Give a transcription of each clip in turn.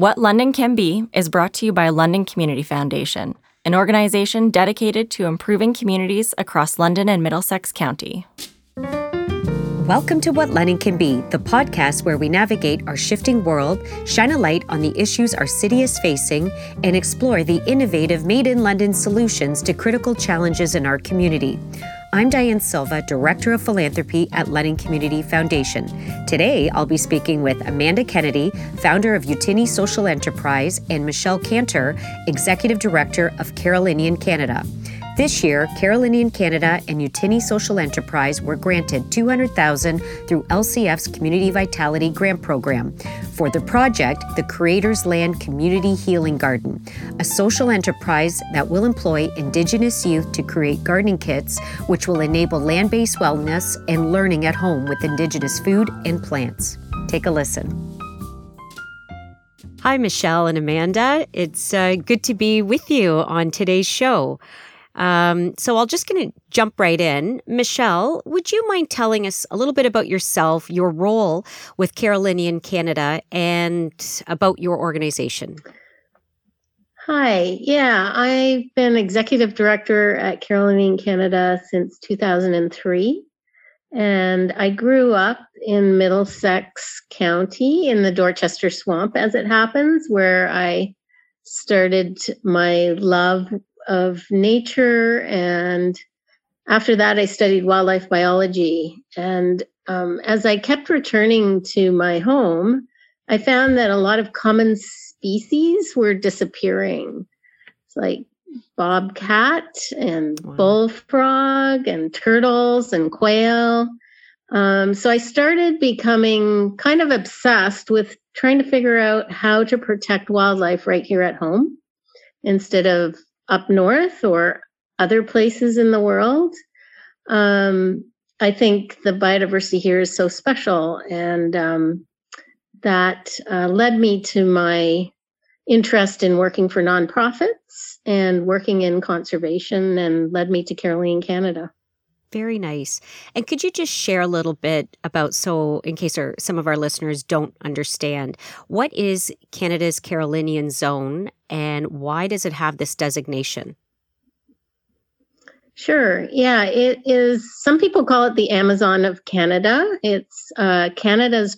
What London Can Be is brought to you by London Community Foundation, an organization dedicated to improving communities across London and Middlesex County. Welcome to What London Can Be, the podcast where we navigate our shifting world, shine a light on the issues our city is facing, and explore the innovative Made in London solutions to critical challenges in our community. I'm Diane Silva, Director of Philanthropy at London Community Foundation. Today, I'll be speaking with Amanda Kennedy, founder of Yotuni Social Enterprise, and Michelle Kanter, Executive Director of Carolinian Canada. This year, Carolinian Canada and Yotuni Social Enterprise were granted 200,000 through LCF's Community Vitality Grant Program for the project the Creators Land Community Healing Garden, a social enterprise that will employ Indigenous youth to create gardening kits which will enable land-based wellness and learning at home with Indigenous food and plants. Take a listen. Hi, Michelle and Amanda. It's uh, good to be with you on today's show. Um, so I'll just going to jump right in. Michelle, would you mind telling us a little bit about yourself, your role with Carolinian Canada, and about your organization? Hi. Yeah, I've been executive director at Carolinian Canada since 2003. And I grew up in Middlesex County in the Dorchester Swamp, as it happens, where I started my love of nature. And after that, I studied wildlife biology. And um, as I kept returning to my home, I found that a lot of common species were disappearing. It's like bobcat and wow. bullfrog and turtles and quail. Um, so I started becoming kind of obsessed with trying to figure out how to protect wildlife right here at home instead of up north or other places in the world. Um, I think the biodiversity here is so special, and um, that uh, led me to my interest in working for nonprofits and working in conservation, and led me to Carolinian Canada. Very nice. And could you just share a little bit about, so in case our, some of our listeners don't understand, what is Canada's Carolinian Zone and why does it have this designation? Sure. Yeah, it is. Some people call it the Amazon of Canada. It's uh, Canada's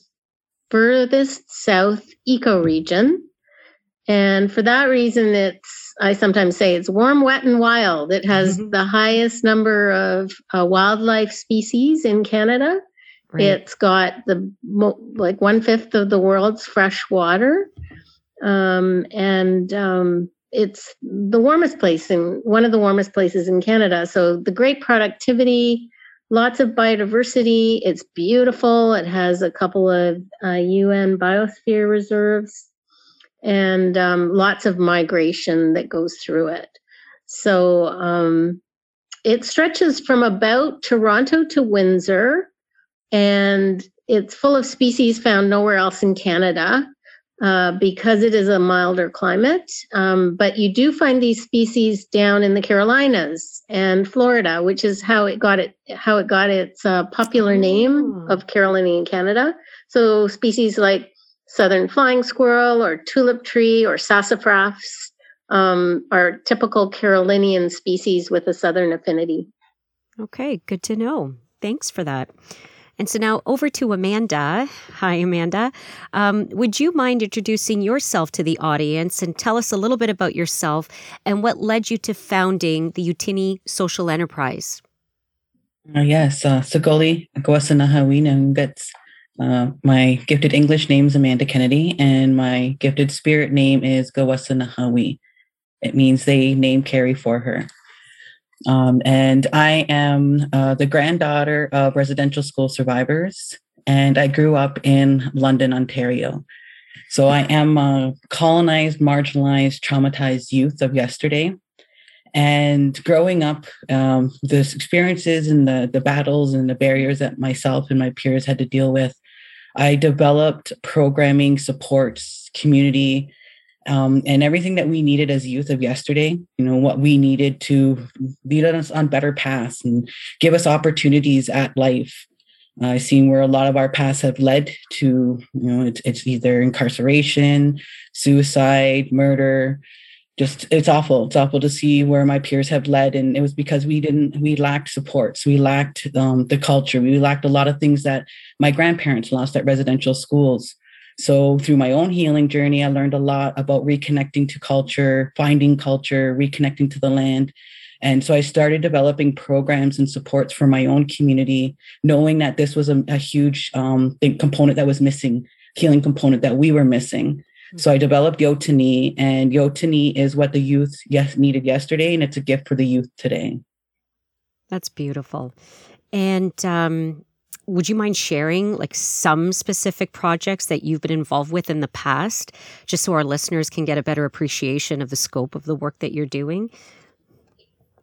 furthest south ecoregion. And for that reason, it's I sometimes say it's warm, wet, and wild. It has mm-hmm. the highest number of uh, wildlife species in Canada. Right. It's got the like one fifth of the world's fresh water, um, and um, it's the warmest place in one of the warmest places in Canada. So the great productivity, lots of biodiversity. It's beautiful. It has a couple of uh, UN biosphere reserves and um, lots of migration that goes through it. So um, it stretches from about Toronto to Windsor, and it's full of species found nowhere else in Canada. Uh, because it is a milder climate. Um, but you do find these species down in the Carolinas and Florida, which is how it got it how it got its uh, popular name oh. of Carolinian Canada. So species like southern flying squirrel or tulip tree or sassafras um, are typical Carolinian species with a southern affinity. Okay, good to know. Thanks for that. And so now over to Amanda. Hi, Amanda. Um, would you mind introducing yourself to the audience and tell us a little bit about yourself and what led you to founding the Yotuni Social Enterprise? Uh, yes, uh, Sagoli Gwasanahawi Nungats uh, my gifted English name is Amanda Kennedy, and my gifted spirit name is Gawasanahawi. It means they name Carrie for her. Um, and I am uh, the granddaughter of residential school survivors, and I grew up in London, Ontario. So I am a colonized, marginalized, traumatized youth of yesterday. And growing up, um, the experiences and the, the battles and the barriers that myself and my peers had to deal with I developed programming, supports, community, um, and everything that we needed as youth of yesterday. You know, what we needed to lead us on better paths and give us opportunities at life. I've seen where a lot of our paths have led to, you know, it's, it's either incarceration, suicide, murder. Just it's awful. It's awful to see where my peers have led, and it was because we didn't, we lacked supports, we lacked um, the culture, we lacked a lot of things that my grandparents lost at residential schools. So through my own healing journey, I learned a lot about reconnecting to culture, finding culture, reconnecting to the land, and so I started developing programs and supports for my own community, knowing that this was a, a huge um, component that was missing, healing component that we were missing. So I developed Yotuni, and Yotuni is what the youth yes needed yesterday, and it's a gift for the youth today. That's beautiful. And um, would you mind sharing like some specific projects that you've been involved with in the past, just so our listeners can get a better appreciation of the scope of the work that you're doing?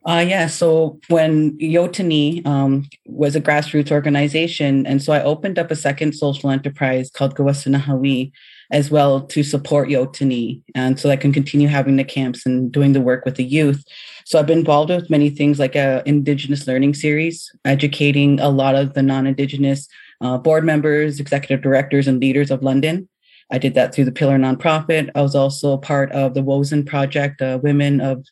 Uh, yeah. So when Yotuni um, was a grassroots organization, and so I opened up a second social enterprise called Gawasanahawi as well to support Yotuni, and so that I can continue having the camps and doing the work with the youth. So I've been involved with many things like a Indigenous learning series, educating a lot of the non-Indigenous uh, board members, executive directors, and leaders of London. I did that through the Pillar nonprofit. I was also part of the Wozen Project, uh, Women of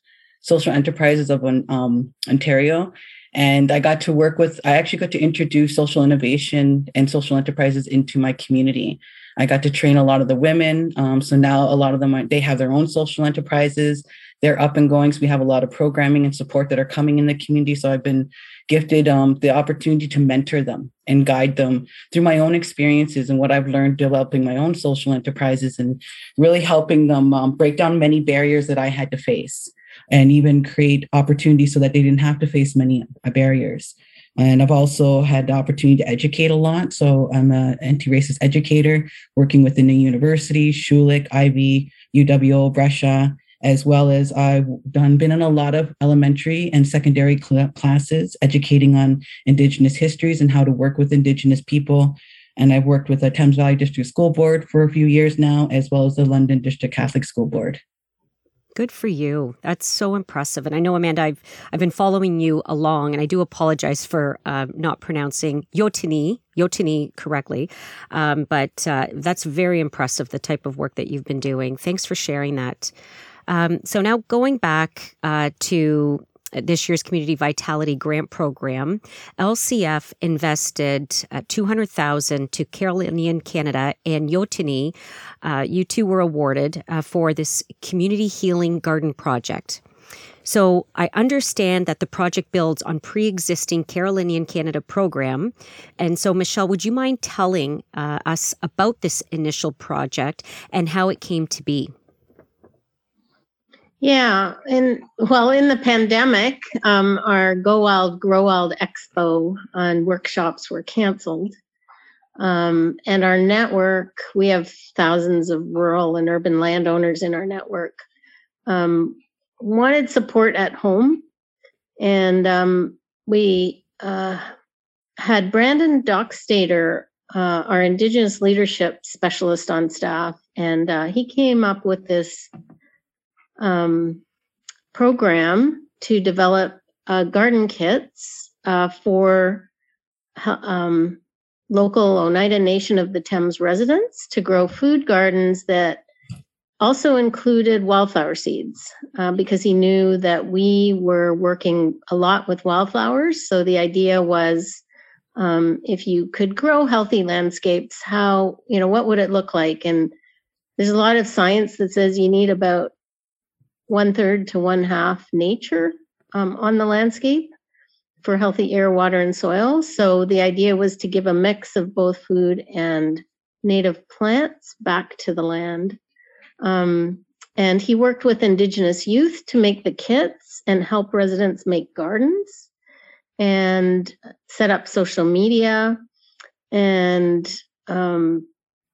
social enterprises of um, Ontario. And I got to work with, I actually got to introduce social innovation and social enterprises into my community. I got to train a lot of the women. Um, so now a lot of them, are, they have their own social enterprises. They're up and going. So we have a lot of programming and support that are coming in the community. So I've been gifted um, the opportunity to mentor them and guide them through my own experiences and what I've learned developing my own social enterprises and really helping them um, break down many barriers that I had to face and even create opportunities so that they didn't have to face many barriers. And I've also had the opportunity to educate a lot. So I'm an anti-racist educator working within the New university, Schulich, Ivey, UWO, Brescia, as well as I've done been in a lot of elementary and secondary cl- classes, educating on Indigenous histories and how to work with Indigenous people. And I've worked with the Thames Valley District School Board for a few years now, as well as the London District Catholic School Board. Good for you. That's so impressive. And I know, Amanda, I've I've been following you along, and I do apologize for uh, not pronouncing Yotuni Yotuni correctly, um, but uh, that's very impressive. The type of work that you've been doing. Thanks for sharing that. Um, so now going back uh, to this year's Community Vitality Grant Program, LCF invested uh, 200000 to Carolinian Canada and Yotuni. Uh, you two were awarded uh, for this Community Healing Garden Project. So I understand that the project builds on pre-existing Carolinian Canada program. And so, Michelle, would you mind telling uh, us about this initial project and how it came to be? Yeah, and well, in the pandemic, um, our Go Wild, Grow Wild Expo and workshops were canceled. Um, and our network, we have thousands of rural and urban landowners in our network, um, wanted support at home. And um, we uh, had Brandon Dockstader, uh, our Indigenous leadership specialist on staff, and uh, he came up with this um, program to develop uh, garden kits uh, for um, local Oneida Nation of the Thames residents to grow food gardens that also included wildflower seeds uh, because he knew that we were working a lot with wildflowers. So the idea was um, if you could grow healthy landscapes, how, you know, what would it look like? And there's a lot of science that says you need about one third to one half nature um, on the landscape for healthy air, water, and soil. So the idea was to give a mix of both food and native plants back to the land. Um, and he worked with Indigenous youth to make the kits and help residents make gardens and set up social media and um,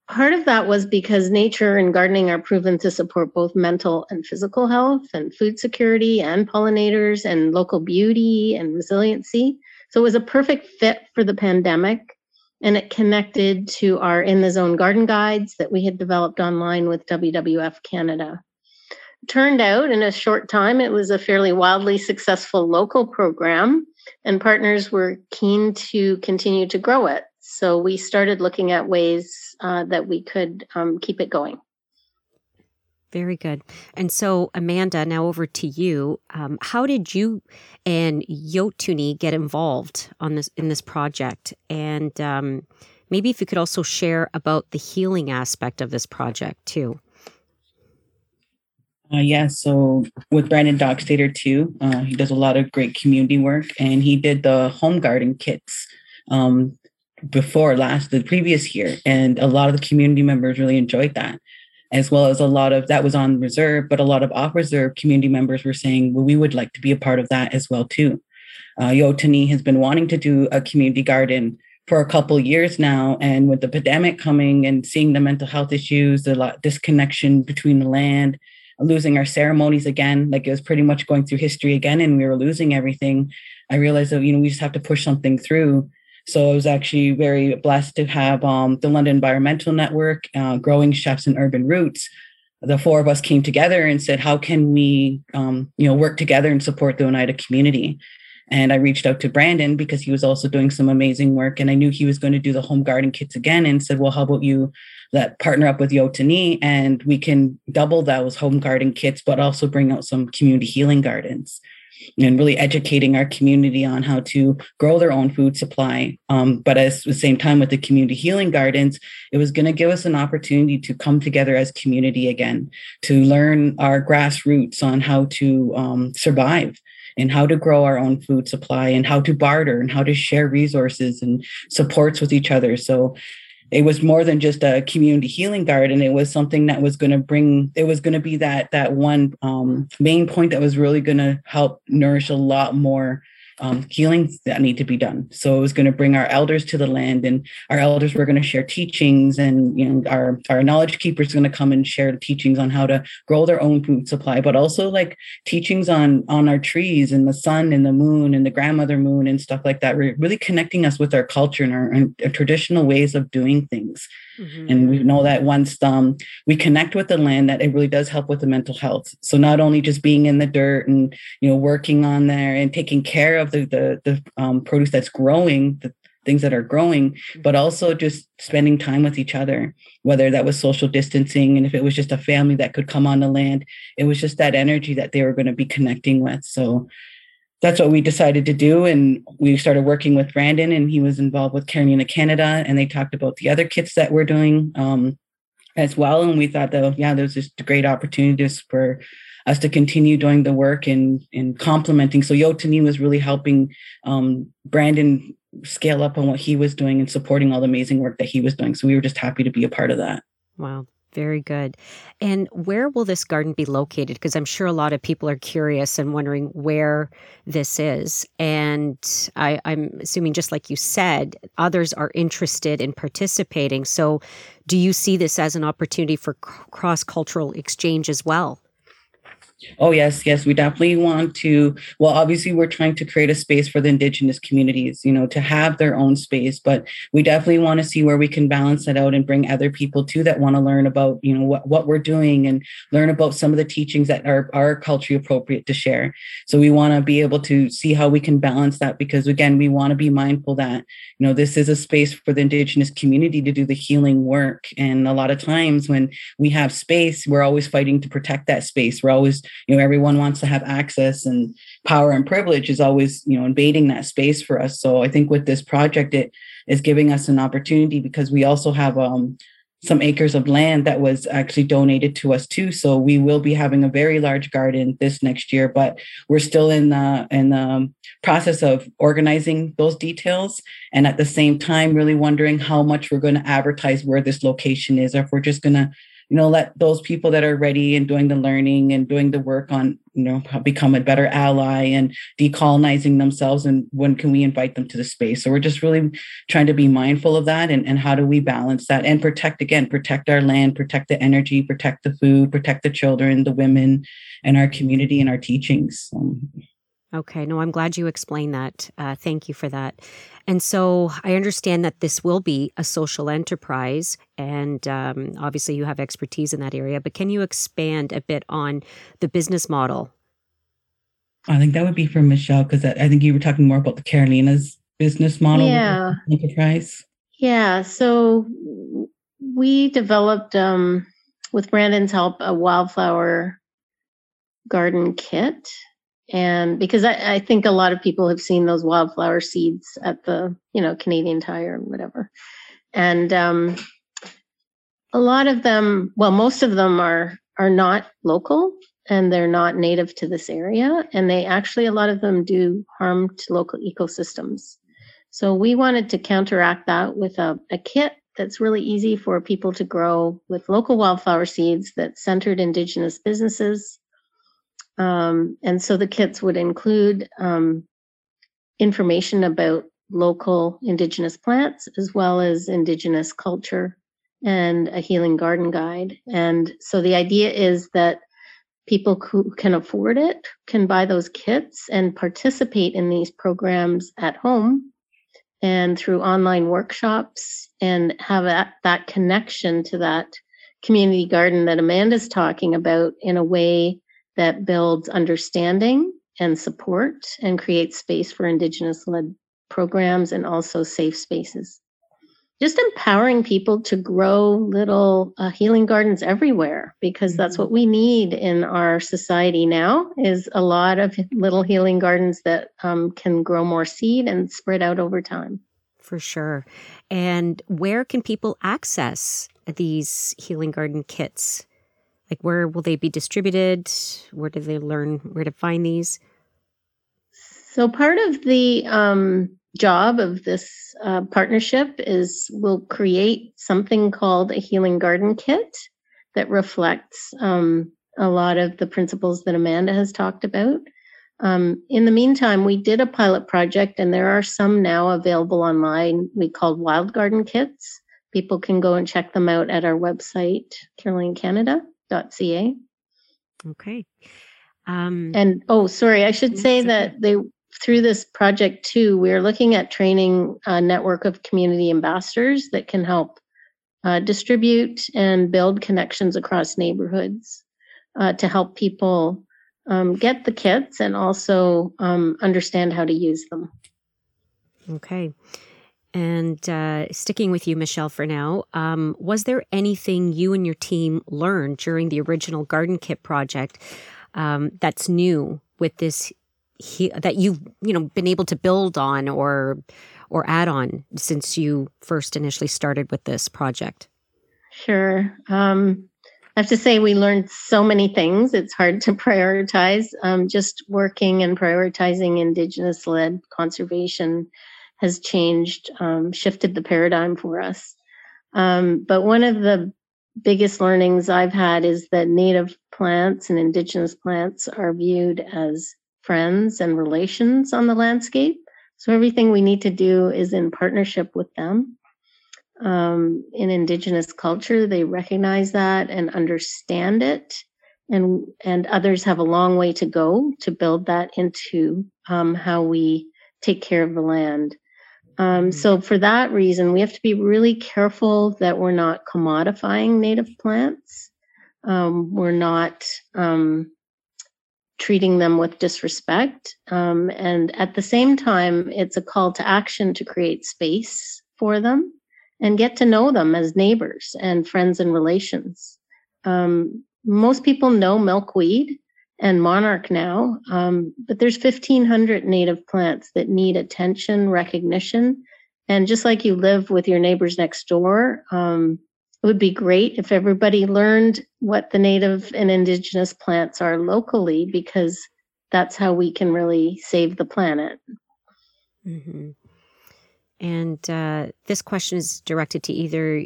part of that was because nature and gardening are proven to support both mental and physical health and food security and pollinators and local beauty and resiliency. So it was a perfect fit for the pandemic. And it connected to our in the zone garden guides that we had developed online with WWF Canada. Turned out in a short time, it was a fairly wildly successful local program, and partners were keen to continue to grow it. So we started looking at ways uh, that we could um, keep it going. Very good. And so, Amanda, now over to you. Um, how did you and Yotuni get involved on this in this project? And um, maybe if you could also share about the healing aspect of this project too. Uh, yeah, so with Brandon Dockstader too, uh, he does a lot of great community work, and he did the home garden kits um, before last the previous year, and a lot of the community members really enjoyed that as well as a lot of that was on reserve, but a lot of off reserve community members were saying, well, we would like to be a part of that as well too. Uh, Yotuni has been wanting to do a community garden for a couple years now, and with the pandemic coming and seeing the mental health issues, the disconnection between the land, losing our ceremonies again, like it was pretty much going through history again, and we were losing everything. I realized that you know we just have to push something through so I was actually very blessed to have um, the London Environmental Network, uh, Growing Chefs and Urban Roots. The four of us came together and said, "How can we, um, you know, work together and support the Oneida community?" And I reached out to Brandon because he was also doing some amazing work, and I knew he was going to do the home garden kits again. And said, "Well, how about you let partner up with Yotuni, and we can double those home garden kits, but also bring out some community healing gardens." And really educating our community on how to grow their own food supply. Um, but at the same time, with the community healing gardens, it was going to give us an opportunity to come together as community again, to learn our grassroots on how to um, survive and how to grow our own food supply and how to barter and how to share resources and supports with each other. So it was more than just a community healing garden it was something that was going to bring it was going to be that that one um, main point that was really going to help nourish a lot more um, healings that need to be done. So it was going to bring our elders to the land, and our elders were going to share teachings, and you know, our our knowledge keepers going to come and share the teachings on how to grow their own food supply, but also like teachings on on our trees and the sun and the moon and the grandmother moon and stuff like that. Really connecting us with our culture and our, and our traditional ways of doing things. Mm-hmm. And we know that once um, we connect with the land, that it really does help with the mental health. So not only just being in the dirt and you know working on there and taking care of the the, the um, produce that's growing, the things that are growing, mm-hmm. but also just spending time with each other. Whether that was social distancing, and if it was just a family that could come on the land, it was just that energy that they were going to be connecting with. So that's what we decided to do. And we started working with Brandon, and he was involved with Carolinian Canada, and they talked about the other kits that we're doing um, as well. And we thought though, yeah, there's just great opportunities for us to continue doing the work and, and complementing. So Yotuni was really helping um, Brandon scale up on what he was doing and supporting all the amazing work that he was doing. So we were just happy to be a part of that. Wow. Very good. And where will this garden be located? Because I'm sure a lot of people are curious and wondering where this is. And I, am assuming, just like you said, others are interested in participating. So, do you see this as an opportunity for cross cultural exchange as well? Oh, yes, yes. We definitely want to. Well, obviously, we're trying to create a space for the Indigenous communities, you know, to have their own space, but we definitely want to see where we can balance that out and bring other people too that want to learn about, you know, what, what we're doing and learn about some of the teachings that are, are culturally appropriate to share. So we want to be able to see how we can balance that because, again, we want to be mindful that, you know, this is a space for the Indigenous community to do the healing work. And a lot of times when we have space, we're always fighting to protect that space. We're always you know everyone wants to have access and power and privilege is always you know invading that space for us. So i think with this project it is giving us an opportunity because we also have um, some acres of land that was actually donated to us too. So we will be having a very large garden this next year but we're still in the in the process of organizing those details and at the same time really wondering how much we're going to advertise where this location is or if we're just going to you know let those people that are ready and doing the learning and doing the work on you know become a better ally and decolonizing themselves and when can we invite them to the space? So we're just really trying to be mindful of that and, and how do we balance that and protect again protect our land protect the energy protect the food protect the children the women and our community and our teachings. Um, Okay, no, I'm glad you explained that. Uh, thank you for that. And so I understand that this will be a social enterprise, and um, obviously you have expertise in that area. But can you expand a bit on the business model? I think that would be for Michelle because I think you were talking more about the Carolina's business model. Yeah. Enterprise. Yeah, so we developed, um, with Brandon's help, a wildflower garden kit. And because I, I, think a lot of people have seen those wildflower seeds at the, you know, Canadian Tire and whatever. And um, a lot of them, well, most of them are are not local and they're not native to this area. And they actually, a lot of them do harm to local ecosystems. So we wanted to counteract that with a, a kit that's really easy for people to grow with local wildflower seeds that centered Indigenous businesses. Um, and so the kits would include um, information about local Indigenous plants as well as Indigenous culture and a healing garden guide. And so the idea is that people who can afford it can buy those kits and participate in these programs at home and through online workshops and have that, that connection to that community garden that Amanda's talking about in a way that builds understanding and support and creates space for Indigenous led programs and also safe spaces. Just empowering people to grow little uh, healing gardens everywhere because that's what mm-hmm. we need in our society now is a lot of little healing gardens that um, can grow more seed and spread out over time. For sure. And where can people access these healing garden kits like where will they be distributed where do they learn where to find these so part of the um, job of this uh, partnership is we'll create something called a healing garden kit that reflects um, a lot of the principles that Amanda has talked about. Um, in the meantime, we did a pilot project, and there are some now available online. We called Wild Garden Kits. People can go and check them out at our website, caroliniancanada.ca. Okay. Um, and oh, sorry, I should say that they through this project too, we're looking at training a network of community ambassadors that can help uh, distribute and build connections across neighborhoods uh, to help people um, get the kits and also um, understand how to use them. Okay. And uh, sticking with you, Michelle, for now, um, was there anything you and your team learned during the original Garden Kit project um, that's new with this he, that you've you know been able to build on or or add on since you first initially started with this project? Sure. Um, I have to say we learned so many things. It's hard to prioritize. Um, just working and prioritizing Indigenous-led conservation has changed, um, shifted the paradigm for us. Um, but one of the biggest learnings I've had is that native plants and indigenous plants are viewed as friends and relations on the landscape. So everything we need to do is in partnership with them. Um, in Indigenous culture, they recognize that and understand it, and and others have a long way to go to build that into um, how we take care of the land. Um, so mm-hmm. for that reason, we have to be really careful that we're not commodifying native plants. Um, we're not um, treating them with disrespect. Um, and at the same time, it's a call to action to create space for them and get to know them as neighbors and friends and relations. Um, most people know milkweed and monarch now, um, but there's 1,500 native plants that need attention, recognition. And just like you live with your neighbors next door, um, it would be great if everybody learned what the native and indigenous plants are locally because that's how we can really save the planet. Mm-hmm. And uh, this question is directed to either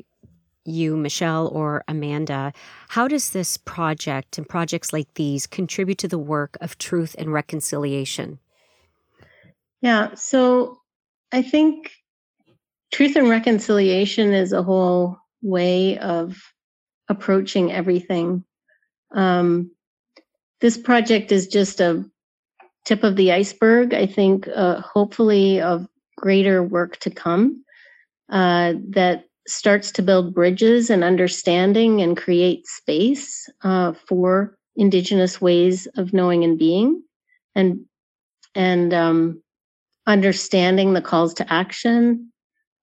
you, Michelle, or Amanda. How does this project and projects like these contribute to the work of truth and reconciliation? Yeah, so I think truth and reconciliation is a whole way of approaching everything. Um, this project is just a tip of the iceberg. I think, uh, hopefully, of greater work to come uh, that starts to build bridges and understanding and create space uh, for Indigenous ways of knowing and being, and and um, understanding the calls to action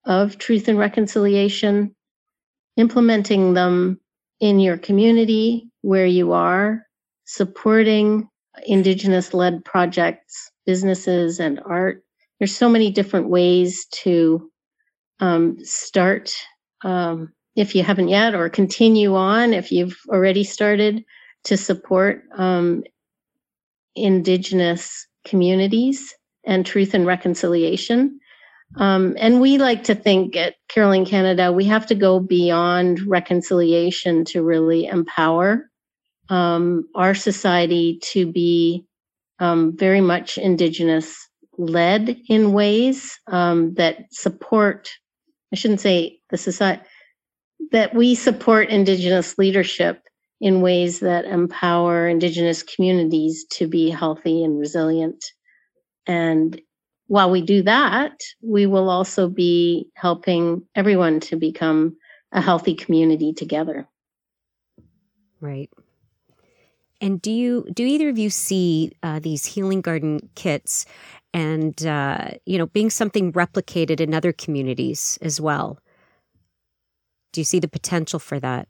of truth and reconciliation, implementing them in your community where you are, supporting Indigenous led projects, businesses, and art. There's so many different ways to um, start um, if you haven't yet, or continue on if you've already started to support um, Indigenous communities and truth and reconciliation. Um, and we like to think at Carolinian Canada, we have to go beyond reconciliation to really empower um, our society to be um, very much Indigenous led in ways um, that support, I shouldn't say society, that we support Indigenous leadership in ways that empower Indigenous communities to be healthy and resilient. And while we do that, we will also be helping everyone to become a healthy community together. Right. And do you do either of you see uh, these healing garden kits and uh, you know being something replicated in other communities as well? Do you see the potential for that?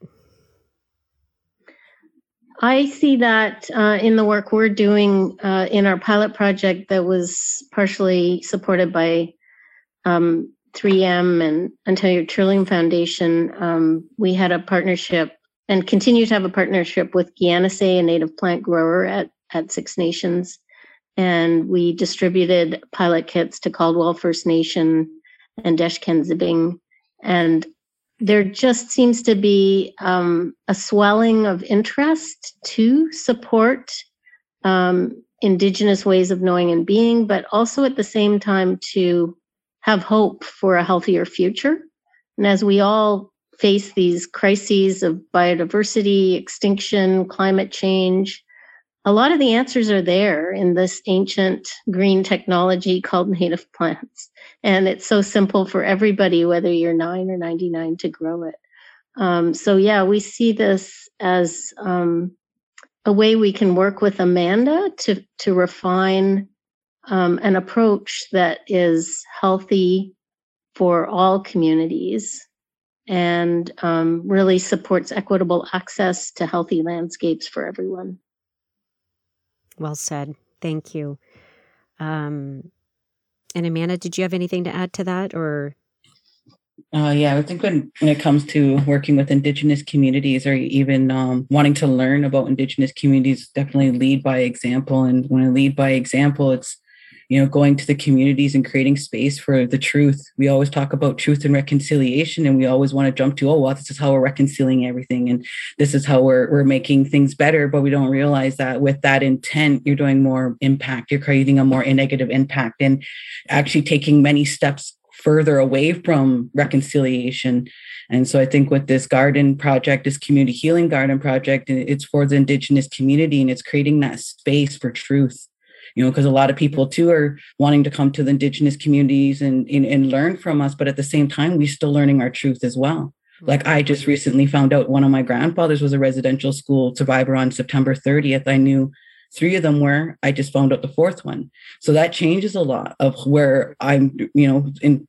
I see that uh, in the work we're doing uh, in our pilot project that was partially supported by um, 3M and Ontario Trillium Foundation. Um, we had a partnership and continue to have a partnership with Gianase, a native plant grower at, at Six Nations. And we distributed pilot kits to Caldwell First Nation and Deshkan Ziibiing. And there just seems to be um, a swelling of interest to support um, Indigenous ways of knowing and being, but also at the same time to have hope for a healthier future. And as we all face these crises of biodiversity, extinction, climate change, a lot of the answers are there in this ancient green technology called native plants. And it's so simple for everybody, whether you're nine or 99, to grow it. Um, so, yeah, we see this as um, a way we can work with Amanda to, to refine um, an approach that is healthy for all communities and um, really supports equitable access to healthy landscapes for everyone. Well said. Thank you. Um, and Amanda, did you have anything to add to that or? Uh, yeah, I think when, when it comes to working with Indigenous communities or even um, wanting to learn about Indigenous communities, definitely lead by example. And when I lead by example, it's you know going to the communities and creating space for the truth. We always talk about truth and reconciliation and we always want to jump to oh well this is how we're reconciling everything and this is how we're, we're making things better but we don't realize that with that intent you're doing more impact you're creating a more negative impact and actually taking many steps further away from reconciliation. And so I think with this garden project, this community healing garden project, it's for the Indigenous community and it's creating that space for truth you know, because a lot of people too are wanting to come to the indigenous communities and, and, and learn from us, but at the same time, we're still learning our truth as well. Mm-hmm. Like I just recently found out one of my grandfathers was a residential school survivor on September 30th. I knew three of them were. I just found out the fourth one. So that changes a lot of where I'm, you know, in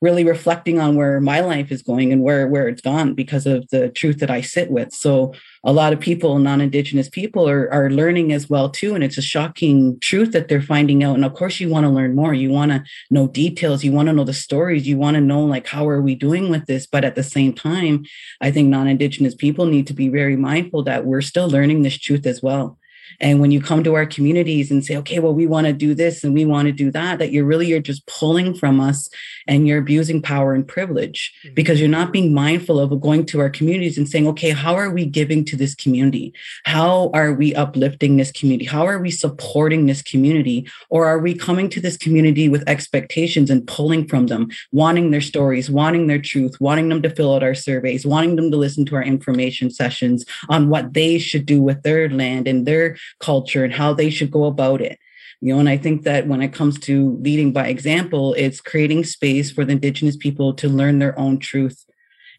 really reflecting on where my life is going and where where it's gone because of the truth that I sit with. So a lot of people, non-indigenous people, are are learning as well too, and it's a shocking truth that they're finding out. And of course, you want to learn more. You want to know details. You want to know the stories. You want to know like how are we doing with this. But at the same time, I think non-indigenous people need to be very mindful that we're still learning this truth as well and when you come to our communities and say, okay, well, we want to do this and we want to do that, that you're really you're just pulling from us and you're abusing power and privilege mm-hmm. because you're not being mindful of going to our communities and saying, okay, how are we giving to this community? How are we uplifting this community? How are we supporting this community? Or are we coming to this community with expectations and pulling from them, wanting their stories, wanting their truth, wanting them to fill out our surveys, wanting them to listen to our information sessions on what they should do with their land and their culture and how they should go about it. You know and i think that when it comes to leading by example it's creating space for the indigenous people to learn their own truth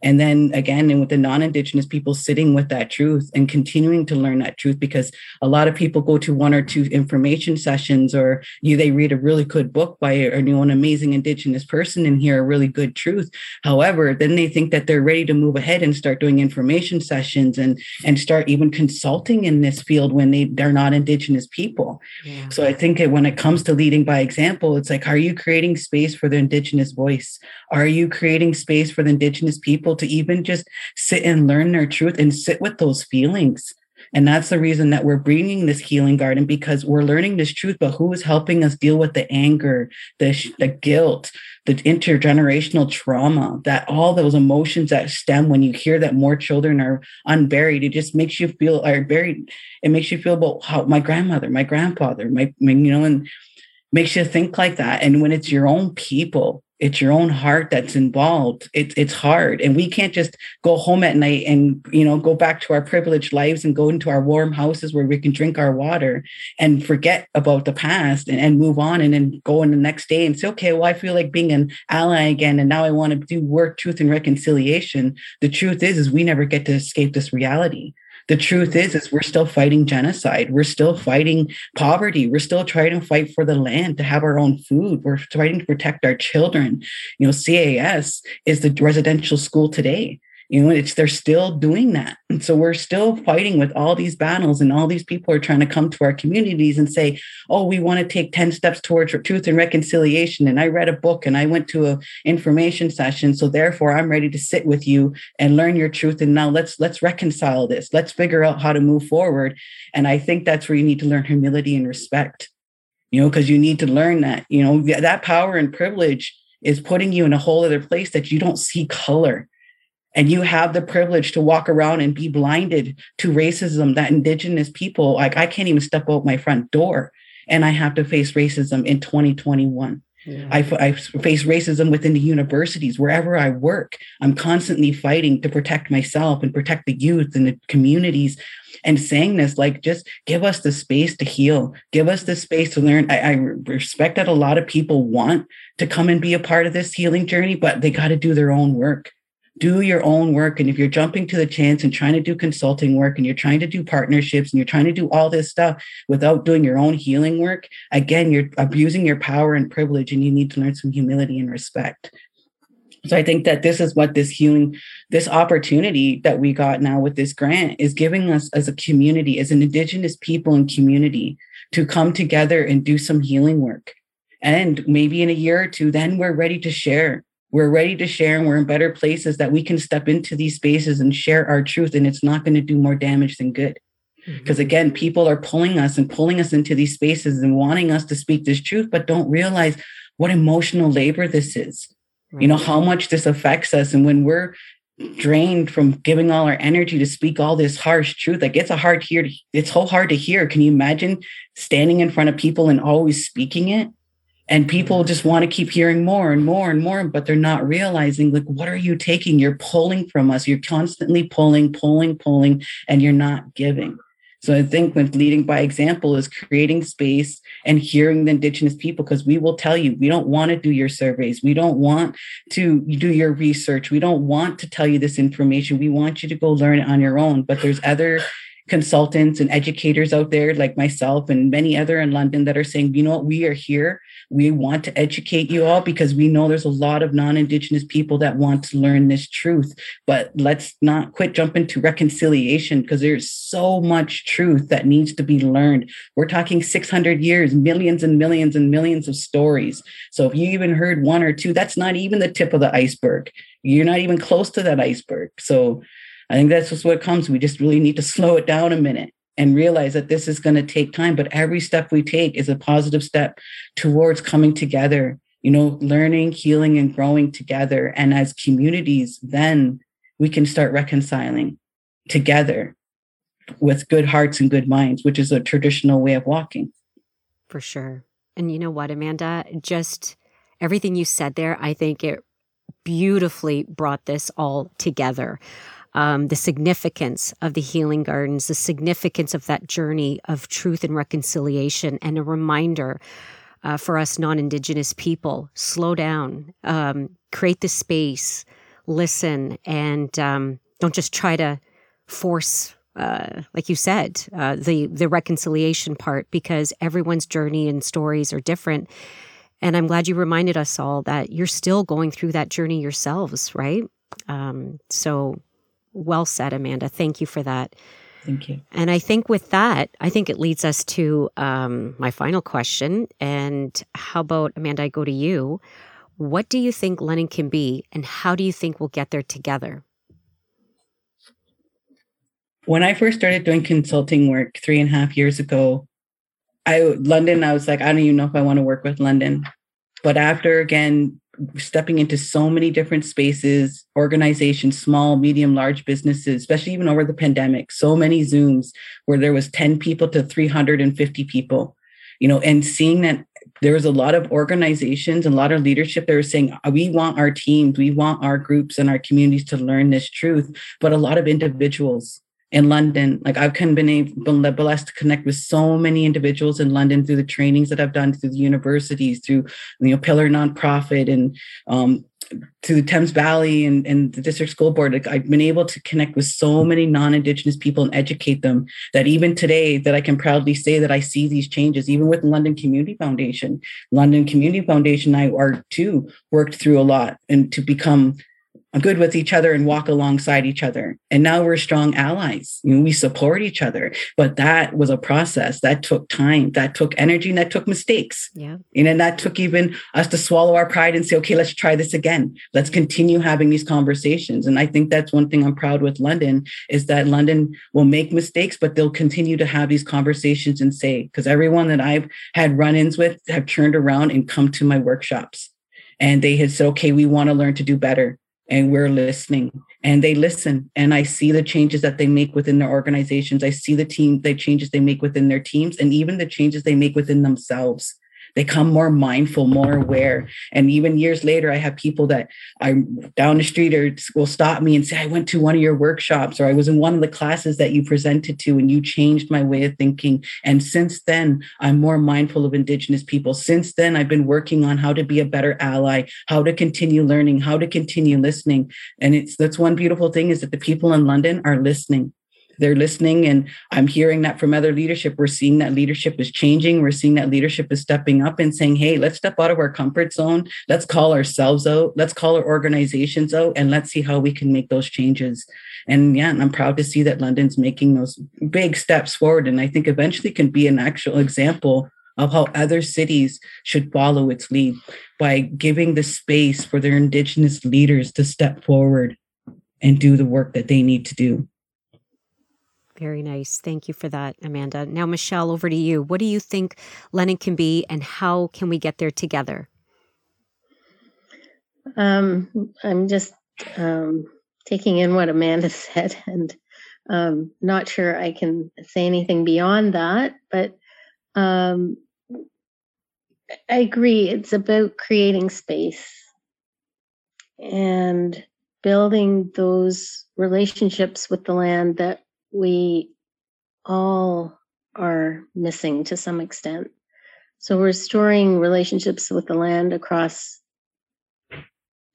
and then again and with the non-indigenous people sitting with that truth and continuing to learn that truth because a lot of people go to one or two information sessions or you they read a really good book by a, know, an amazing indigenous person and hear a really good truth. However then they think that they're ready to move ahead and start doing information sessions and and start even consulting in this field when they they're not indigenous people. Yeah. so i think it, when it comes to leading by example it's like are you creating space for the indigenous voice? Are you creating space for the indigenous people to even just sit and learn their truth and sit with those feelings and that's the reason that we're bringing this healing garden because we're learning this truth, but who is helping us deal with the anger, the, the guilt, the intergenerational trauma, that all those emotions that stem when you hear that more children are unburied, it just makes you feel are buried. It makes you feel about how my grandmother, my grandfather, my, you know, and makes you think like that. And when it's your own people, it's your own heart that's involved. It's it's hard. And we can't just go home at night and you know go back to our privileged lives and go into our warm houses where we can drink our water and forget about the past and, and move on and then go in the next day and say okay well i feel like being an ally again and now i want to do work truth and reconciliation. The truth is is we never get to escape this reality the truth is is we're still fighting genocide. We're still fighting poverty. We're still trying to fight for the land to have our own food. We're fighting to protect our children. You know cas is the residential school today you know it's they're still doing that. And so we're still fighting with all these battles and all these people are trying to come to our communities and say oh we want to take 10 steps towards truth and reconciliation. And i read a book and i went to a information session so therefore i'm ready to sit with you and learn your truth. And now let's let's reconcile this. Let's figure out how to move forward. And i think that's where you need to learn humility and respect you know because you need to learn that you know that power and privilege is putting you in a whole other place that you don't see color and you have the privilege to walk around and be blinded to racism that indigenous people like i can't even step out my front door and i have to face racism in 2021 yeah. I, I face racism within the universities wherever i work. I'm constantly fighting to protect myself and protect the youth and the communities and saying this like just give us the space to heal. Give us the space to learn. I, I respect that a lot of people want to come and be a part of this healing journey but they got to do their own work do your own work. And if you're jumping to the chance and trying to do consulting work and you're trying to do partnerships and you're trying to do all this stuff without doing your own healing work, again, you're abusing your power and privilege and you need to learn some humility and respect. So I think that this is what this healing, this opportunity that we got now with this grant is giving us as a community, as an Indigenous people and community, to come together and do some healing work. And maybe in a year or two, then we're ready to share we're ready to share and we're in better places that we can step into these spaces and share our truth and it's not going to do more damage than good. Because mm-hmm. again people are pulling us and pulling us into these spaces and wanting us to speak this truth but don't realize what emotional labor this is. You know how much this affects us and when we're drained from giving all our energy to speak all this harsh truth like it's a hard hear it's so hard to hear. Can you imagine standing in front of people and always speaking it and people mm-hmm. just want to keep hearing more and more and more but they're not realizing like what are you taking? You're pulling from us. You're constantly pulling pulling pulling and you're not giving. So i think with leading by example is creating space and hearing the indigenous people because we will tell you we don't want to do your surveys. We don't want to do your research. We don't want to tell you this information. We want you to go learn it on your own. But there's other consultants and educators out there like myself and many other in London that are saying, you know what, we are here. We want to educate you all because we know there's a lot of non-Indigenous people that want to learn this truth. But let's not quit jumping to reconciliation because there's so much truth that needs to be learned. We're talking 600 years, millions and millions and millions of stories. So if you even heard one or two, that's not even the tip of the iceberg. You're not even close to that iceberg. So I think that's just what comes. We just really need to slow it down a minute and realize that this is going to take time. But every step we take is a positive step towards coming together, you know, learning, healing, and growing together. And as communities, then we can start reconciling together with good hearts and good minds, which is a traditional way of walking. For sure. And you know what, Amanda? Just everything you said there, I think it beautifully brought this all together um, the significance of the healing gardens, the significance of that journey of truth and reconciliation, and a reminder uh, for us non Indigenous people slow down, um, create the space, listen and um, don't just try to force uh, like you said, uh, the the reconciliation part, because everyone's journey and stories are different. And I'm glad you reminded us all that you're still going through that journey yourselves, right? Um, so well said, Amanda. Thank you for that. Thank you. And I think with that, I think it leads us to um, my final question. And how about, Amanda, I go to you. What do you think London can be, and how do you think we'll get there together? when I first started doing consulting work three and a half years ago, I London, I was like, I don't even know if I want to work with London. But after again stepping into so many different spaces, organizations, small, medium, large businesses, especially even over the pandemic, so many Zooms where there was 10 people to 350 people, you know, and seeing that there was a lot of organizations and a lot of leadership that were saying, we want our teams, we want our groups and our communities to learn this truth, but a lot of individuals in London. Like I've been able, blessed to connect with so many individuals in London through the trainings that I've done through the universities, through you know Pillar Nonprofit and um, through the Thames Valley and, and the district school board. Like I've been able to connect with so many non-indigenous people and educate them that even today that I can proudly say that I see these changes, even with London Community Foundation. London Community Foundation, I are too worked through a lot and to become good with each other and walk alongside each other. And now we're strong allies. You know, we support each other. But that was a process that took time, that took energy, and that took mistakes. Yeah. And that took even us to swallow our pride and say, okay, let's try this again. Let's continue having these conversations. And I think that's one thing I'm proud with London is that London will make mistakes, but they'll continue to have these conversations and say, because everyone that I've had run-ins with have turned around and come to my workshops. And they had said, okay, we want to learn to do better and we're listening and they listen and i see the changes that they make within their organizations. I see the team the changes they make within their teams and even the changes they make within themselves they come more mindful, more aware. And even years later, I have people that I'm down the street or will stop me and say, I went to one of your workshops or I was in one of the classes that you presented to and you changed my way of thinking. And since then, I'm more mindful of Indigenous people. Since then, I've been working on how to be a better ally, how to continue learning, how to continue listening. And it's that's one beautiful thing is that the people in London are listening they're listening and i'm hearing that from other leadership. We're seeing that leadership is changing. We're seeing that leadership is stepping up and saying hey let's step out of our comfort zone. Let's call ourselves out. Let's call our organizations out and let's see how we can make those changes. And yeah and i'm proud to see that london's making those big steps forward and i think eventually can be an actual example of how other cities should follow its lead by giving the space for their indigenous leaders to step forward and do the work that they need to do very nice. Thank you for that, Amanda. Now, Michelle, over to you. What do you think London can be, and how can we get there together? Um, I'm just um, taking in what Amanda said, and um, not sure I can say anything beyond that. But um, I agree. It's about creating space and building those relationships with the land that we all are missing to some extent. So, restoring relationships with the land across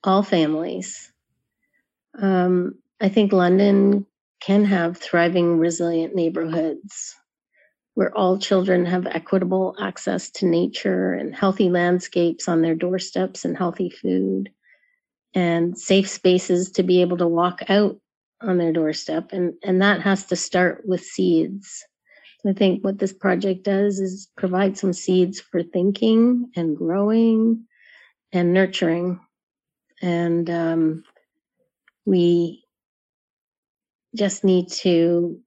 all families. Um, I think London can have thriving, resilient neighborhoods where all children have equitable access to nature and healthy landscapes on their doorsteps and healthy food and safe spaces to be able to walk out on their doorstep and and that has to start with seeds. I think what this project does is provide some seeds for thinking and growing and nurturing. And um, we just need to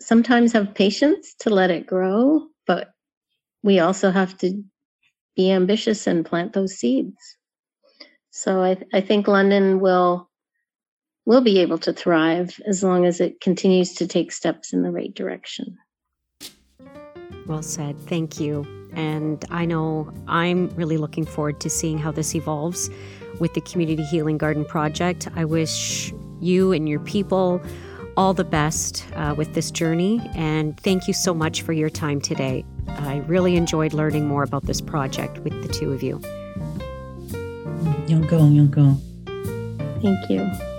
sometimes have patience to let it grow but we also have to be ambitious and plant those seeds. So i, I think london will will be able to thrive as long as it continues to take steps in the right direction. Well said. Thank you. And I know I'm really looking forward to seeing how this evolves with the Community Healing Garden Project. I wish you and your people all the best uh, with this journey. And thank you so much for your time today. I really enjoyed learning more about this project with the two of you. You'll go, you'll go. Thank you.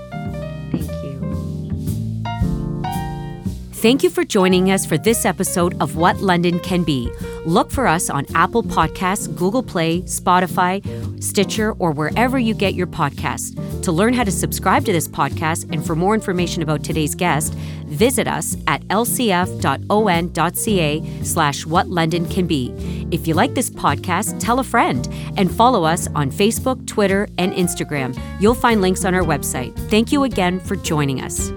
Thank you for joining us for this episode of What London Can Be. Look for us on Apple Podcasts, Google Play, Spotify, Stitcher, or wherever you get your podcasts. To learn how to subscribe to this podcast and for more information about today's guest, visit us at lcf.on.ca slash what London can be. If you like this podcast, tell a friend and follow us on Facebook, Twitter, and Instagram. You'll find links on our website. Thank you again for joining us.